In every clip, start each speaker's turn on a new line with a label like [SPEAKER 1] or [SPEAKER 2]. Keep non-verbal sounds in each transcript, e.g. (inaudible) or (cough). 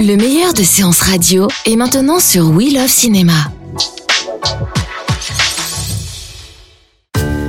[SPEAKER 1] Le meilleur de séances radio est maintenant sur We Love Cinéma.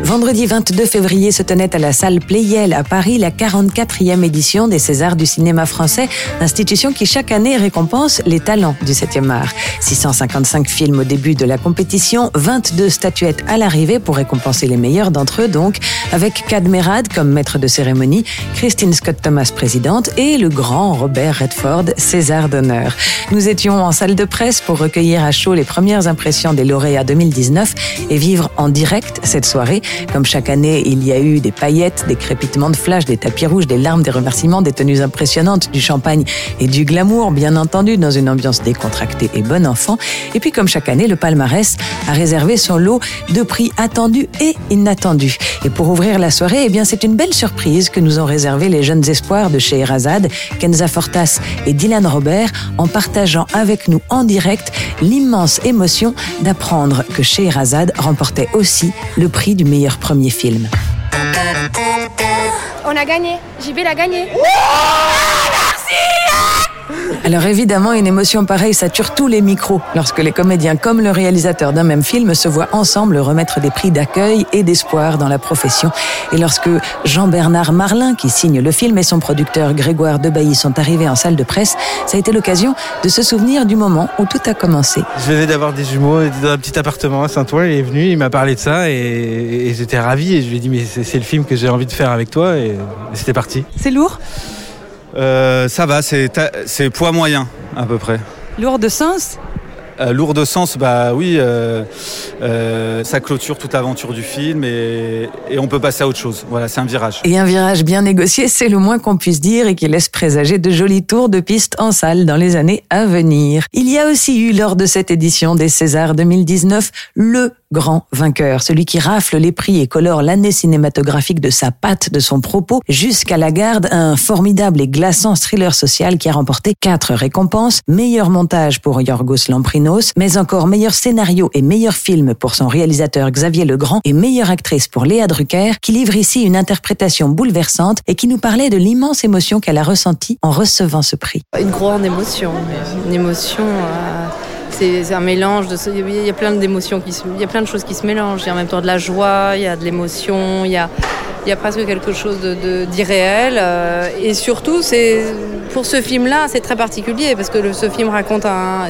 [SPEAKER 2] Vendredi 22 février se tenait à la salle Playel à Paris la 44e édition des Césars du cinéma français, institution qui chaque année récompense les talents du 7e art. 655 films au début de la compétition, 22 statuettes à l'arrivée pour récompenser les meilleurs d'entre eux donc, avec Cadmerad comme maître de cérémonie, Christine Scott Thomas présidente et le grand Robert Redford César d'honneur. Nous étions en salle de presse pour recueillir à chaud les premières impressions des lauréats 2019 et vivre en direct cette soirée comme chaque année, il y a eu des paillettes, des crépitements de flash, des tapis rouges, des larmes, des remerciements, des tenues impressionnantes, du champagne et du glamour, bien entendu, dans une ambiance décontractée et bon enfant. Et puis, comme chaque année, le palmarès a réservé son lot de prix attendus et inattendus. Et pour ouvrir la soirée, eh bien, c'est une belle surprise que nous ont réservé les jeunes espoirs de chez Erazad, Kenza Fortas et Dylan Robert, en partageant avec nous en direct l'immense émotion d'apprendre que chez Erazad remportait aussi le prix du meilleur premier film.
[SPEAKER 3] On a gagné. JB l'a gagné.
[SPEAKER 2] Alors évidemment, une émotion pareille sature tous les micros lorsque les comédiens comme le réalisateur d'un même film se voient ensemble remettre des prix d'accueil et d'espoir dans la profession. Et lorsque Jean-Bernard Marlin, qui signe le film, et son producteur Grégoire Debailly sont arrivés en salle de presse, ça a été l'occasion de se souvenir du moment où tout a commencé.
[SPEAKER 4] Je venais d'avoir des jumeaux dans un petit appartement à Saint-Ouen, il est venu, il m'a parlé de ça et, j'étais ravi et je lui ai dit mais c'est le film que j'ai envie de faire avec toi et c'était parti.
[SPEAKER 2] C'est lourd?
[SPEAKER 4] Euh, ça va, c'est poids moyen à peu près.
[SPEAKER 2] Lourd de sens
[SPEAKER 4] euh, lourd de sens, bah oui, euh, euh, ça clôture toute l'aventure du film et, et, on peut passer à autre chose. Voilà, c'est un virage.
[SPEAKER 2] Et un virage bien négocié, c'est le moins qu'on puisse dire et qui laisse présager de jolis tours de piste en salle dans les années à venir. Il y a aussi eu lors de cette édition des Césars 2019 le grand vainqueur, celui qui rafle les prix et colore l'année cinématographique de sa patte, de son propos, jusqu'à la garde, un formidable et glaçant thriller social qui a remporté quatre récompenses, meilleur montage pour Yorgos Lamprinos, mais encore meilleur scénario et meilleur film pour son réalisateur Xavier Legrand et meilleure actrice pour Léa Drucker, qui livre ici une interprétation bouleversante et qui nous parlait de l'immense émotion qu'elle a ressentie en recevant ce prix.
[SPEAKER 5] Une grande émotion, une émotion... Euh, c'est un mélange de il y a plein d'émotions qui il y a plein de choses qui se mélangent. Il y a en même temps de la joie il y a de l'émotion il y a il y a presque quelque chose d'irréel de, euh, et surtout pour ce film là c'est très particulier parce que ce film raconte un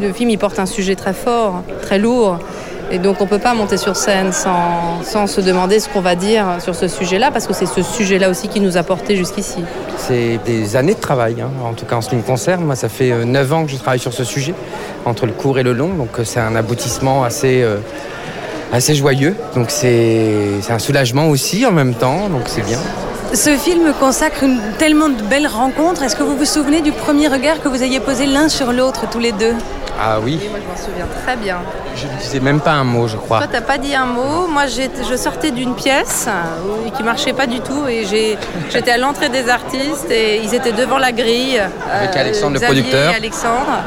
[SPEAKER 5] le, film il porte un sujet très fort très lourd et donc on ne peut pas monter sur scène sans, sans se demander ce qu'on va dire sur ce sujet-là, parce que c'est ce sujet-là aussi qui nous a porté jusqu'ici.
[SPEAKER 6] C'est des années de travail, hein. en tout cas en ce qui me concerne. Moi, ça fait 9 euh, ans que je travaille sur ce sujet, entre le court et le long, donc euh, c'est un aboutissement assez, assez joyeux. Donc c'est un soulagement aussi en même temps, donc c'est bien.
[SPEAKER 2] Ce film consacre une, tellement de belles rencontres. Est-ce que vous vous souvenez du premier regard que vous ayez posé l'un sur l'autre, tous les deux?
[SPEAKER 6] Ah oui
[SPEAKER 5] Moi, je m'en souviens très bien.
[SPEAKER 6] Je ne disais même pas un mot, je crois.
[SPEAKER 5] Toi, t'as pas dit un mot. Moi, je sortais d'une pièce euh, qui marchait pas du tout et j'étais à l'entrée des artistes et ils étaient devant la grille.
[SPEAKER 6] Avec euh, Alexandre, le producteur.
[SPEAKER 5] Et Alexandre.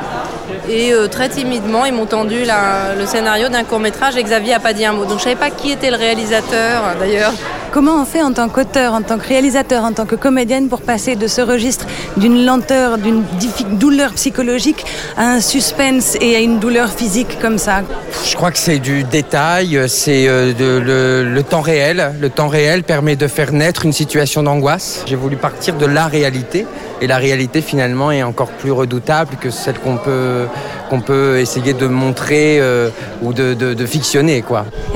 [SPEAKER 5] Et euh, très timidement, ils m'ont tendu le scénario d'un court métrage et Xavier a pas dit un mot. Donc je savais pas qui était le réalisateur d'ailleurs.
[SPEAKER 2] Comment on fait en tant qu'auteur, en tant que réalisateur, en tant que comédienne pour passer de ce registre d'une lenteur, d'une douleur psychologique à un suspense et à une douleur physique comme ça?
[SPEAKER 6] Je crois que c'est du détail, c'est euh, le, le, temps réel. Le temps réel permet de faire naître une situation d'angoisse. J'ai voulu partir de la réalité et la réalité finalement est encore plus redoutable que celle qu'on peut, qu'on peut essayer de montrer euh, ou de, de, de fictionner.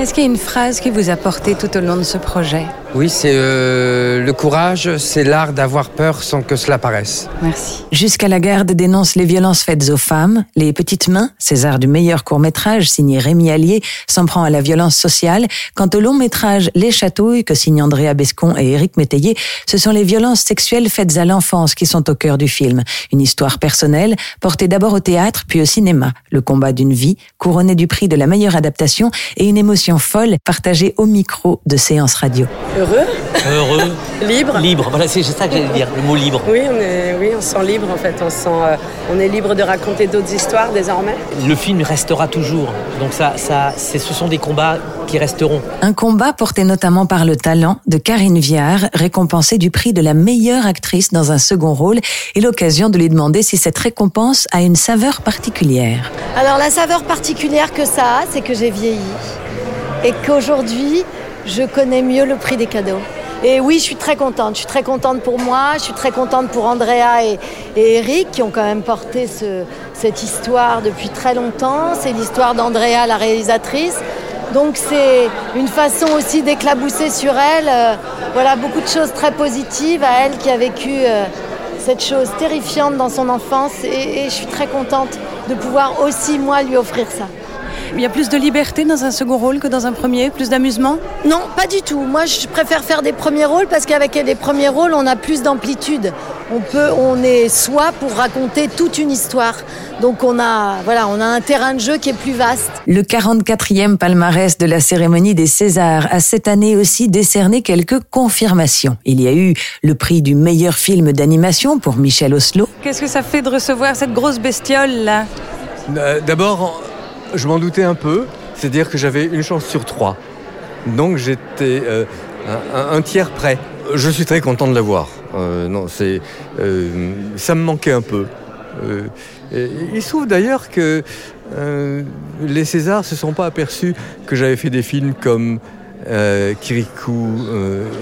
[SPEAKER 2] Est-ce qu'il y a une phrase qui vous a porté tout au long de ce projet?
[SPEAKER 6] Oui, c'est euh, le courage, c'est l'art d'avoir peur sans que cela paraisse.
[SPEAKER 2] Merci. Jusqu'à la garde dénonce les violences faites aux femmes. Les petites mains, César du meilleur court-métrage signé Rémi Allier, s'en prend à la violence sociale. Quant au long-métrage Les Chatouilles que signe Andrea Bescon et Éric Métayer, ce sont les violences sexuelles faites à l'enfance qui sont au cœur du film. Une histoire personnelle, portée d'abord au théâtre puis au cinéma. Le combat d'une vie, couronné du prix de la meilleure adaptation et une émotion folle partagée au micro de séance radio.
[SPEAKER 7] Heureux
[SPEAKER 8] Heureux. (laughs)
[SPEAKER 7] Libre
[SPEAKER 8] Libre, voilà, c'est ça que j'allais dire, le mot libre.
[SPEAKER 7] Oui, on est, oui, on se sent libre en fait. On, sent, euh, on est libre de raconter d'autres histoires désormais.
[SPEAKER 8] Le film restera toujours. Donc ça, ça, ce sont des combats qui resteront.
[SPEAKER 2] Un combat porté notamment par le talent de Karine Viard, récompensée du prix de la meilleure actrice dans un second rôle, et l'occasion de lui demander si cette récompense a une saveur particulière.
[SPEAKER 9] Alors la saveur particulière que ça a, c'est que j'ai vieilli et qu'aujourd'hui, je connais mieux le prix des cadeaux. Et oui, je suis très contente. Je suis très contente pour moi, je suis très contente pour Andrea et, Eric qui ont quand même porté ce, cette histoire depuis très longtemps. C'est l'histoire d'Andrea, la réalisatrice. Donc c'est une façon aussi d'éclabousser sur elle. euh, voilà, beaucoup de choses très positives à elle qui a vécu euh, cette chose terrifiante dans son enfance. Et je suis très contente de pouvoir aussi, moi, lui offrir ça.
[SPEAKER 2] Il y a plus de liberté dans un second rôle que dans un premier, plus d'amusement?
[SPEAKER 9] Non, pas du tout. Moi, je préfère faire des premiers rôles parce qu'avec les premiers rôles, on a plus d'amplitude. On peut, on est soi pour raconter toute une histoire. Donc on a, voilà, on a un terrain de jeu qui est plus vaste.
[SPEAKER 2] Le 44e palmarès de la cérémonie des Césars a cette année aussi décerné quelques confirmations. Il y a eu le prix du meilleur film d'animation pour Michel Oslo. Qu'est-ce que ça fait de recevoir cette grosse bestiole là?
[SPEAKER 10] Euh, D'abord, je m'en doutais un peu, c'est-à-dire que j'avais une chance sur trois. Donc j'étais euh, un, tiers prêt. Je suis très content de l'avoir. Euh, non, c'est, euh, ça me manquait un peu. Il se trouve d'ailleurs que les Césars se sont pas aperçus que j'avais fait des films comme Kirikou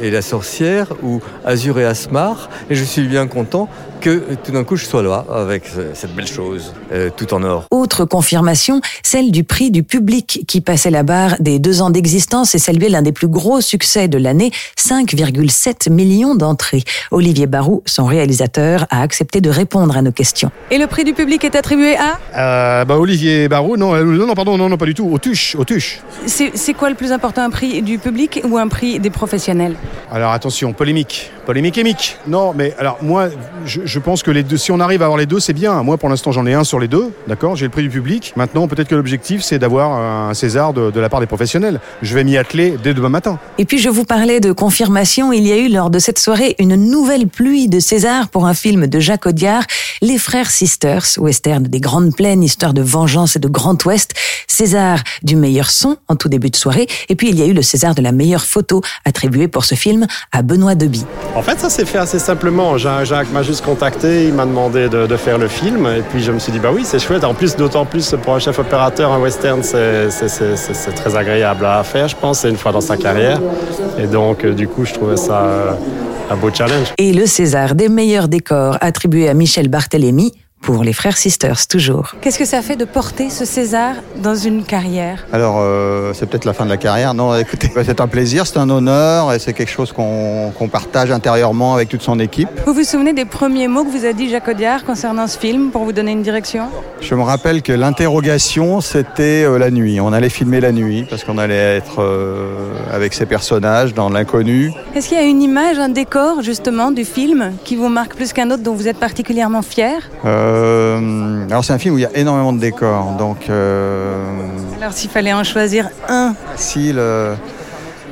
[SPEAKER 10] et la sorcière ou Azur et Asmar et je suis bien content que tout d'un coup je sois là avec cette belle chose euh, tout en or.
[SPEAKER 2] Autre confirmation, celle du prix du public qui passait la barre des deux ans d'existence et saluait l'un des plus gros succès de l'année, 5,7 millions d'entrées. Olivier Barou, son réalisateur, a accepté de répondre à nos questions. Et le prix du public est attribué à?
[SPEAKER 11] Euh, bah, Olivier Barou, non, euh, non, non, pardon, non, non, pas du tout. Autuche, Autuche.
[SPEAKER 2] C'est c'est quoi le plus important, un prix du public ou un prix des professionnels?
[SPEAKER 11] Alors attention, polémique, polémique émique. Non, mais alors moi, je, je pense que les deux, si on arrive à avoir les deux, c'est bien. Moi, pour l'instant, j'en ai un sur les deux, d'accord. J'ai le prix du public. Maintenant, peut-être que l'objectif, c'est d'avoir un César de, de la part des professionnels. Je vais m'y atteler dès demain matin.
[SPEAKER 2] Et puis je vous parlais de confirmation, il y a eu lors de cette soirée une nouvelle pluie de César pour un film de Jacques Audiard, Les Frères Sisters, western des Grandes Plaines, histoire de vengeance et de Grand Ouest, César du meilleur son en tout début de soirée, et puis il y a eu le César de la meilleure photo attribué pour ce film à Benoît Deby.
[SPEAKER 12] En fait, ça s'est fait assez simplement. Jacques, Jacques m'a juste il m'a demandé de, faire le film, et puis je me suis dit, bah oui, c'est chouette. En plus, d'autant plus pour un chef opérateur, un western, c'est très agréable à faire, je pense, une fois dans sa carrière. Et donc, euh, du coup, je trouvais ça euh, un beau challenge.
[SPEAKER 2] Et le César des meilleurs décors attribué à Michel Barthélémy pour les Frères Sisters toujours. Qu'est-ce que ça fait de porter ce César dans une carrière
[SPEAKER 13] Alors, euh, c'est peut-être la fin de la carrière. Non, écoutez, bah, c'est un plaisir, c'est un honneur et c'est quelque chose qu'on partage intérieurement avec toute son équipe.
[SPEAKER 2] Vous vous souvenez des premiers mots que vous a dit Jacques Audiard concernant ce film pour vous donner une direction?
[SPEAKER 13] Je me rappelle que l'interrogation, c'était euh, la nuit. On allait filmer la nuit parce qu'on allait être euh, avec ces personnages dans l'inconnu.
[SPEAKER 2] Est-ce qu'il y a une image, un décor justement du film qui vous marque plus qu'un autre dont vous êtes particulièrement fier?
[SPEAKER 13] Euh, alors, c'est un film où il y a énormément de décors. Donc, euh,
[SPEAKER 2] Alors s'il fallait en choisir un,
[SPEAKER 13] facile. euh,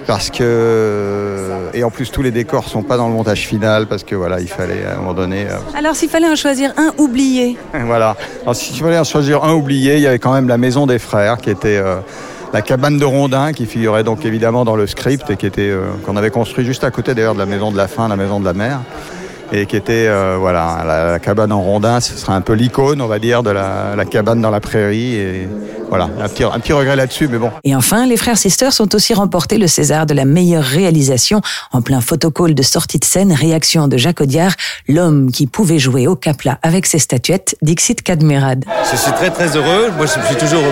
[SPEAKER 13] parce que et en plus tous les décors sont pas dans le montage final parce que voilà il fallait à un moment donné euh,
[SPEAKER 2] alors s'il fallait en choisir un oublié, (laughs)
[SPEAKER 13] Voilà. Alors, si tu voulais en choisir un oublié, il y avait quand même la maison des frères, qui était euh, la cabane de Rondin, qui figurait donc évidemment dans le script et qui était euh, qu'on avait construit juste à côté d'ailleurs de la maison de la fin, la maison de la mer, et qui était euh, voilà la, la cabane en Rondin. Ce serait un peu l'icône, on va dire, de la, la cabane dans la prairie. Et voilà, un petit, un petit regret là-dessus, mais bon.
[SPEAKER 2] Et enfin, les frères Sisters ont aussi remporté le César de la meilleure réalisation en plein photocall de sortie de scène, réaction de Jacques Audiard, l'homme qui pouvait jouer au capla avec ses statuettes, Dixit Kadmerad.
[SPEAKER 14] Je suis très très heureux. Moi, je suis toujours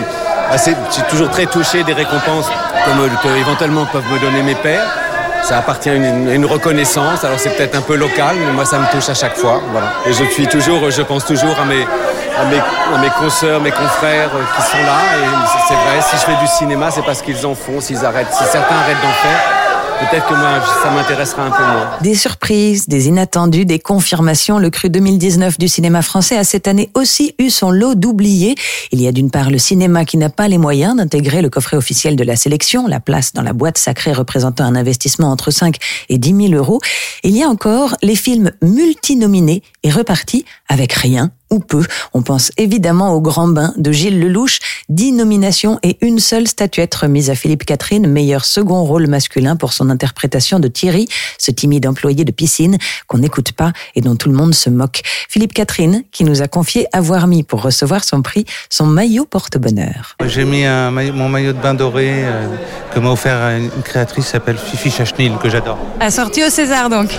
[SPEAKER 14] assez, je suis toujours très touché des récompenses comme euh, que éventuellement peuvent me donner mes pairs. Ça appartient à une, reconnaissance. Alors c'est peut-être un peu local, mais moi ça me touche à chaque fois. Voilà. Et je suis toujours, je pense toujours à mes, à mes, à mes consoeurs, mes confrères qui sont là. Et c'est vrai, si je fais du cinéma, c'est parce qu'ils en font. S'ils arrêtent, si certains arrêtent d'en faire, peut-être que moi, ça m'intéressera un peu moins.
[SPEAKER 2] Des surprises, des inattendus, des confirmations. Le cru 2019 du cinéma français a cette année aussi eu son lot d'oubliés. Il y a d'une part le cinéma qui n'a pas les moyens d'intégrer le coffret officiel de la sélection, la place dans la boîte sacrée représentant un investissement entre 5 et 10 000 euros. Il y a encore les films multinominés et repartis avec rien ou peu. On pense évidemment au Grand Bain de Gilles Lelouch, dix nominations et une seule statuette remise à Philippe Catherine, meilleur second rôle masculin pour son interprétation de Thierry, ce timide employé de piscine qu'on n'écoute pas et dont tout le monde se moque. Philippe Catherine, qui nous a confié avoir mis pour recevoir son prix son maillot porte-bonheur.
[SPEAKER 4] J'ai mis un maillot- mon maillot de bain doré euh, que m'a offert une créatrice qui s'appelle Fifi Chachnil, que j'adore.
[SPEAKER 2] Assorti au César donc.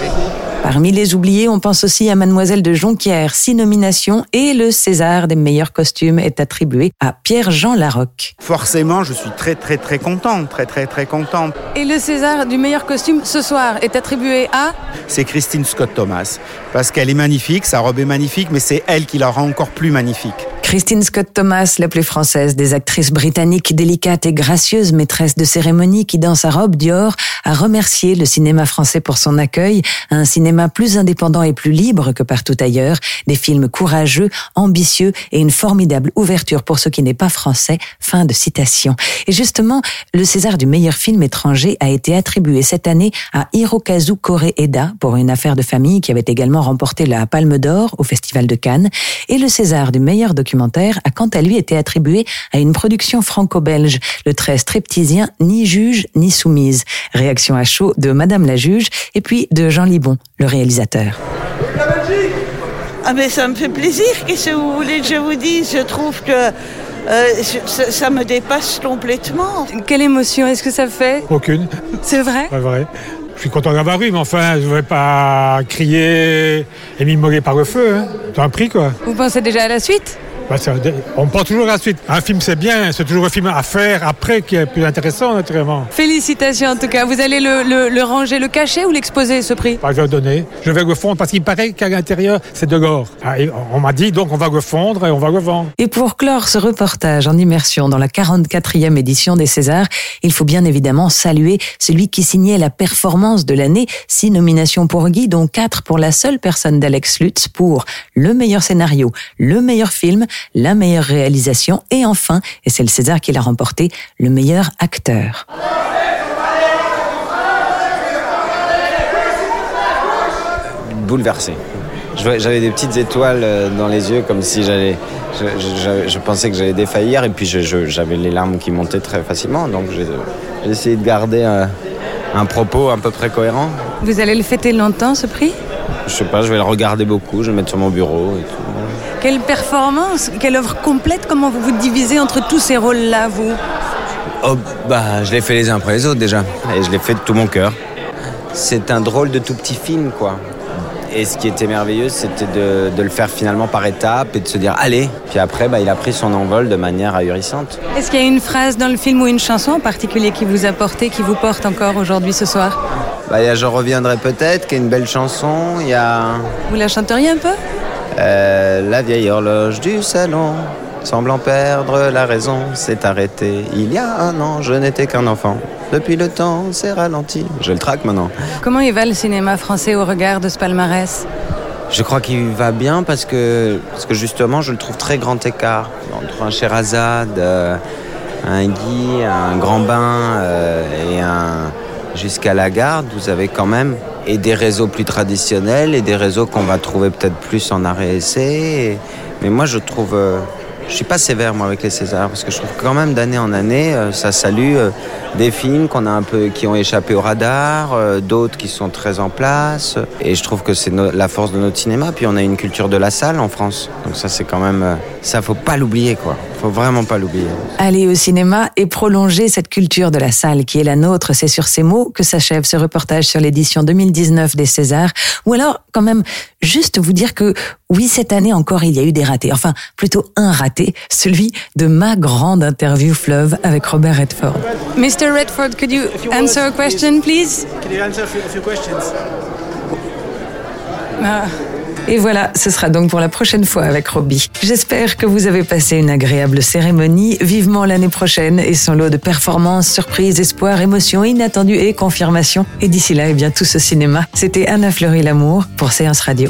[SPEAKER 2] Parmi les oubliés, on pense aussi à Mademoiselle de Jonquière, six nominations et le César des meilleurs costumes est attribué à Pierre-Jean Larocque.
[SPEAKER 15] Forcément, je suis très très très content, très très très content.
[SPEAKER 2] Et le César du meilleur costume ce soir est attribué à?
[SPEAKER 15] C'est Christine Scott Thomas parce qu'elle est magnifique, sa robe est magnifique, mais c'est elle qui la rend encore plus magnifique.
[SPEAKER 2] Christine Scott Thomas, la plus française des actrices britanniques, délicate et gracieuse maîtresse de cérémonie qui, dans sa robe Dior, a remercié le cinéma français pour son accueil, un cinéma plus indépendant et plus libre que partout ailleurs, des films courageux, ambitieux et une formidable ouverture pour ce qui n'est pas français. Fin de citation. Et justement, le César du meilleur film étranger a été attribué cette année à Hirokazu Koreeda pour une affaire de famille qui avait également remporté la Palme d'Or au Festival de Cannes. Et le César du meilleur documentaire a quant à lui été attribué à une production franco-belge, le très stripteasien Ni juge ni soumise. Réaction à chaud de Madame la juge et puis de Jean Libon, le réalisateur.
[SPEAKER 16] Ah mais ça me fait plaisir, qu'est-ce que vous voulez que je vous dise? Je trouve que euh, je- ça, ça me dépasse complètement.
[SPEAKER 2] Quelle émotion est-ce que ça fait?
[SPEAKER 17] Aucune.
[SPEAKER 2] C'est vrai?
[SPEAKER 17] Pas vrai. Je suis content d'avoir eu, mais enfin, je ne vais pas crier et m'immoler par le feu. Hein. C'est un prix, quoi.
[SPEAKER 2] Vous pensez déjà à la suite?
[SPEAKER 17] On pense toujours à la suite. Un film, c'est bien, c'est toujours un film à faire après qui est plus intéressant, naturellement.
[SPEAKER 2] Félicitations en tout cas. Vous allez le, le- le ranger, le cacher ou l'exposer ce prix?
[SPEAKER 17] Bah, je vais le donner. Je vais le fondre parce qu'il paraît qu'à l'intérieur, c'est de l'or. Ah, on m'a dit, donc on va le fondre et on va le vendre.
[SPEAKER 2] Et pour clore ce reportage en immersion dans la 44e édition des Césars, il faut bien évidemment saluer celui qui signait la performance de l'année. Six nominations pour Guy, dont quatre pour la seule personne d'Alex Lutz pour le meilleur scénario, le meilleur film, la meilleure réalisation et enfin, et c'est le César qui l'a remporté, le meilleur acteur.
[SPEAKER 18] bouleversé. J'avais des petites étoiles euh, dans les yeux, comme si j'allais. Je, je- je- je pensais que j'allais défaillir, et puis j'avais les larmes qui montaient très facilement. Donc j'ai essayé de garder un propos à peu près cohérent.
[SPEAKER 2] Vous allez le fêter longtemps ce prix?
[SPEAKER 18] Je sais pas, je vais le regarder beaucoup, je vais le mettre sur mon bureau et tout.
[SPEAKER 2] Quelle performance, quelle œuvre complète, comment vous vous divisez entre tous ces rôles-là, vous
[SPEAKER 18] Oh, bah, je l'ai fait les uns après les autres déjà. Et je l'ai fait de tout mon cœur. C'est un drôle de tout petit film, quoi. Et ce qui était merveilleux, c'était de, de le faire finalement par étapes et de se dire allez. Puis après, bah, il a pris son envol de manière ahurissante.
[SPEAKER 2] Est-ce qu'il y a une phrase dans le film ou une chanson en particulier qui vous a porté, qui vous porte encore aujourd'hui ce soir?
[SPEAKER 18] Bah, il y a Je reviendrai peut-être, qui est une belle chanson. Il y a
[SPEAKER 2] Vous la chanteriez un peu?
[SPEAKER 18] Euh, La vieille horloge du salon, semblant perdre la raison, s'est arrêtée. Il y a un an, je n'étais qu'un enfant. Depuis le temps, c'est ralenti. Je le traque maintenant.
[SPEAKER 2] Comment il va le cinéma français au regard de ce palmarès?
[SPEAKER 18] Je crois qu'il va bien parce que, parce que justement, je le trouve très grand écart. Entre un Sherazade, euh, un Guy, un Grand Bain euh, et un jusqu'à la garde, vous avez quand même et des réseaux plus traditionnels et des réseaux qu'on va trouver peut-être plus en arrêt essai. Et- mais moi, je trouve, euh, je suis pas sévère moi avec les Césars parce que je trouve quand même d'année en année, euh, ça salue euh, des films qu'on a un peu, qui ont échappé au radar, euh, d'autres qui sont très en place. Et je trouve que c'est la force de notre cinéma. Puis on a une culture de la salle en France, donc ça c'est quand même, ça faut pas l'oublier quoi. Faut vraiment pas l'oublier.
[SPEAKER 2] Aller au cinéma et prolonger cette culture de la salle qui est la nôtre, c'est sur ces mots que s'achève ce reportage sur l'édition 2019 des Césars. Ou alors, quand même, juste vous dire que oui, cette année encore, il y a eu des ratés. Enfin, plutôt un raté, celui de ma grande interview fleuve avec Robert Redford.
[SPEAKER 19] Mr. Redford, could you answer a question, please?
[SPEAKER 20] Can you answer a few questions?
[SPEAKER 2] Ah. Et voilà, ce sera donc pour la prochaine fois avec Robbie. J'espère que vous avez passé une agréable cérémonie, vivement l'année prochaine et son lot de performances, surprises, espoirs, émotions inattendues et confirmations. Et d'ici là, eh bien, tout ce cinéma. C'était Anna Fleury Lamour pour Séance Radio.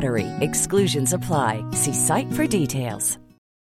[SPEAKER 21] Exclusions apply. See site for details.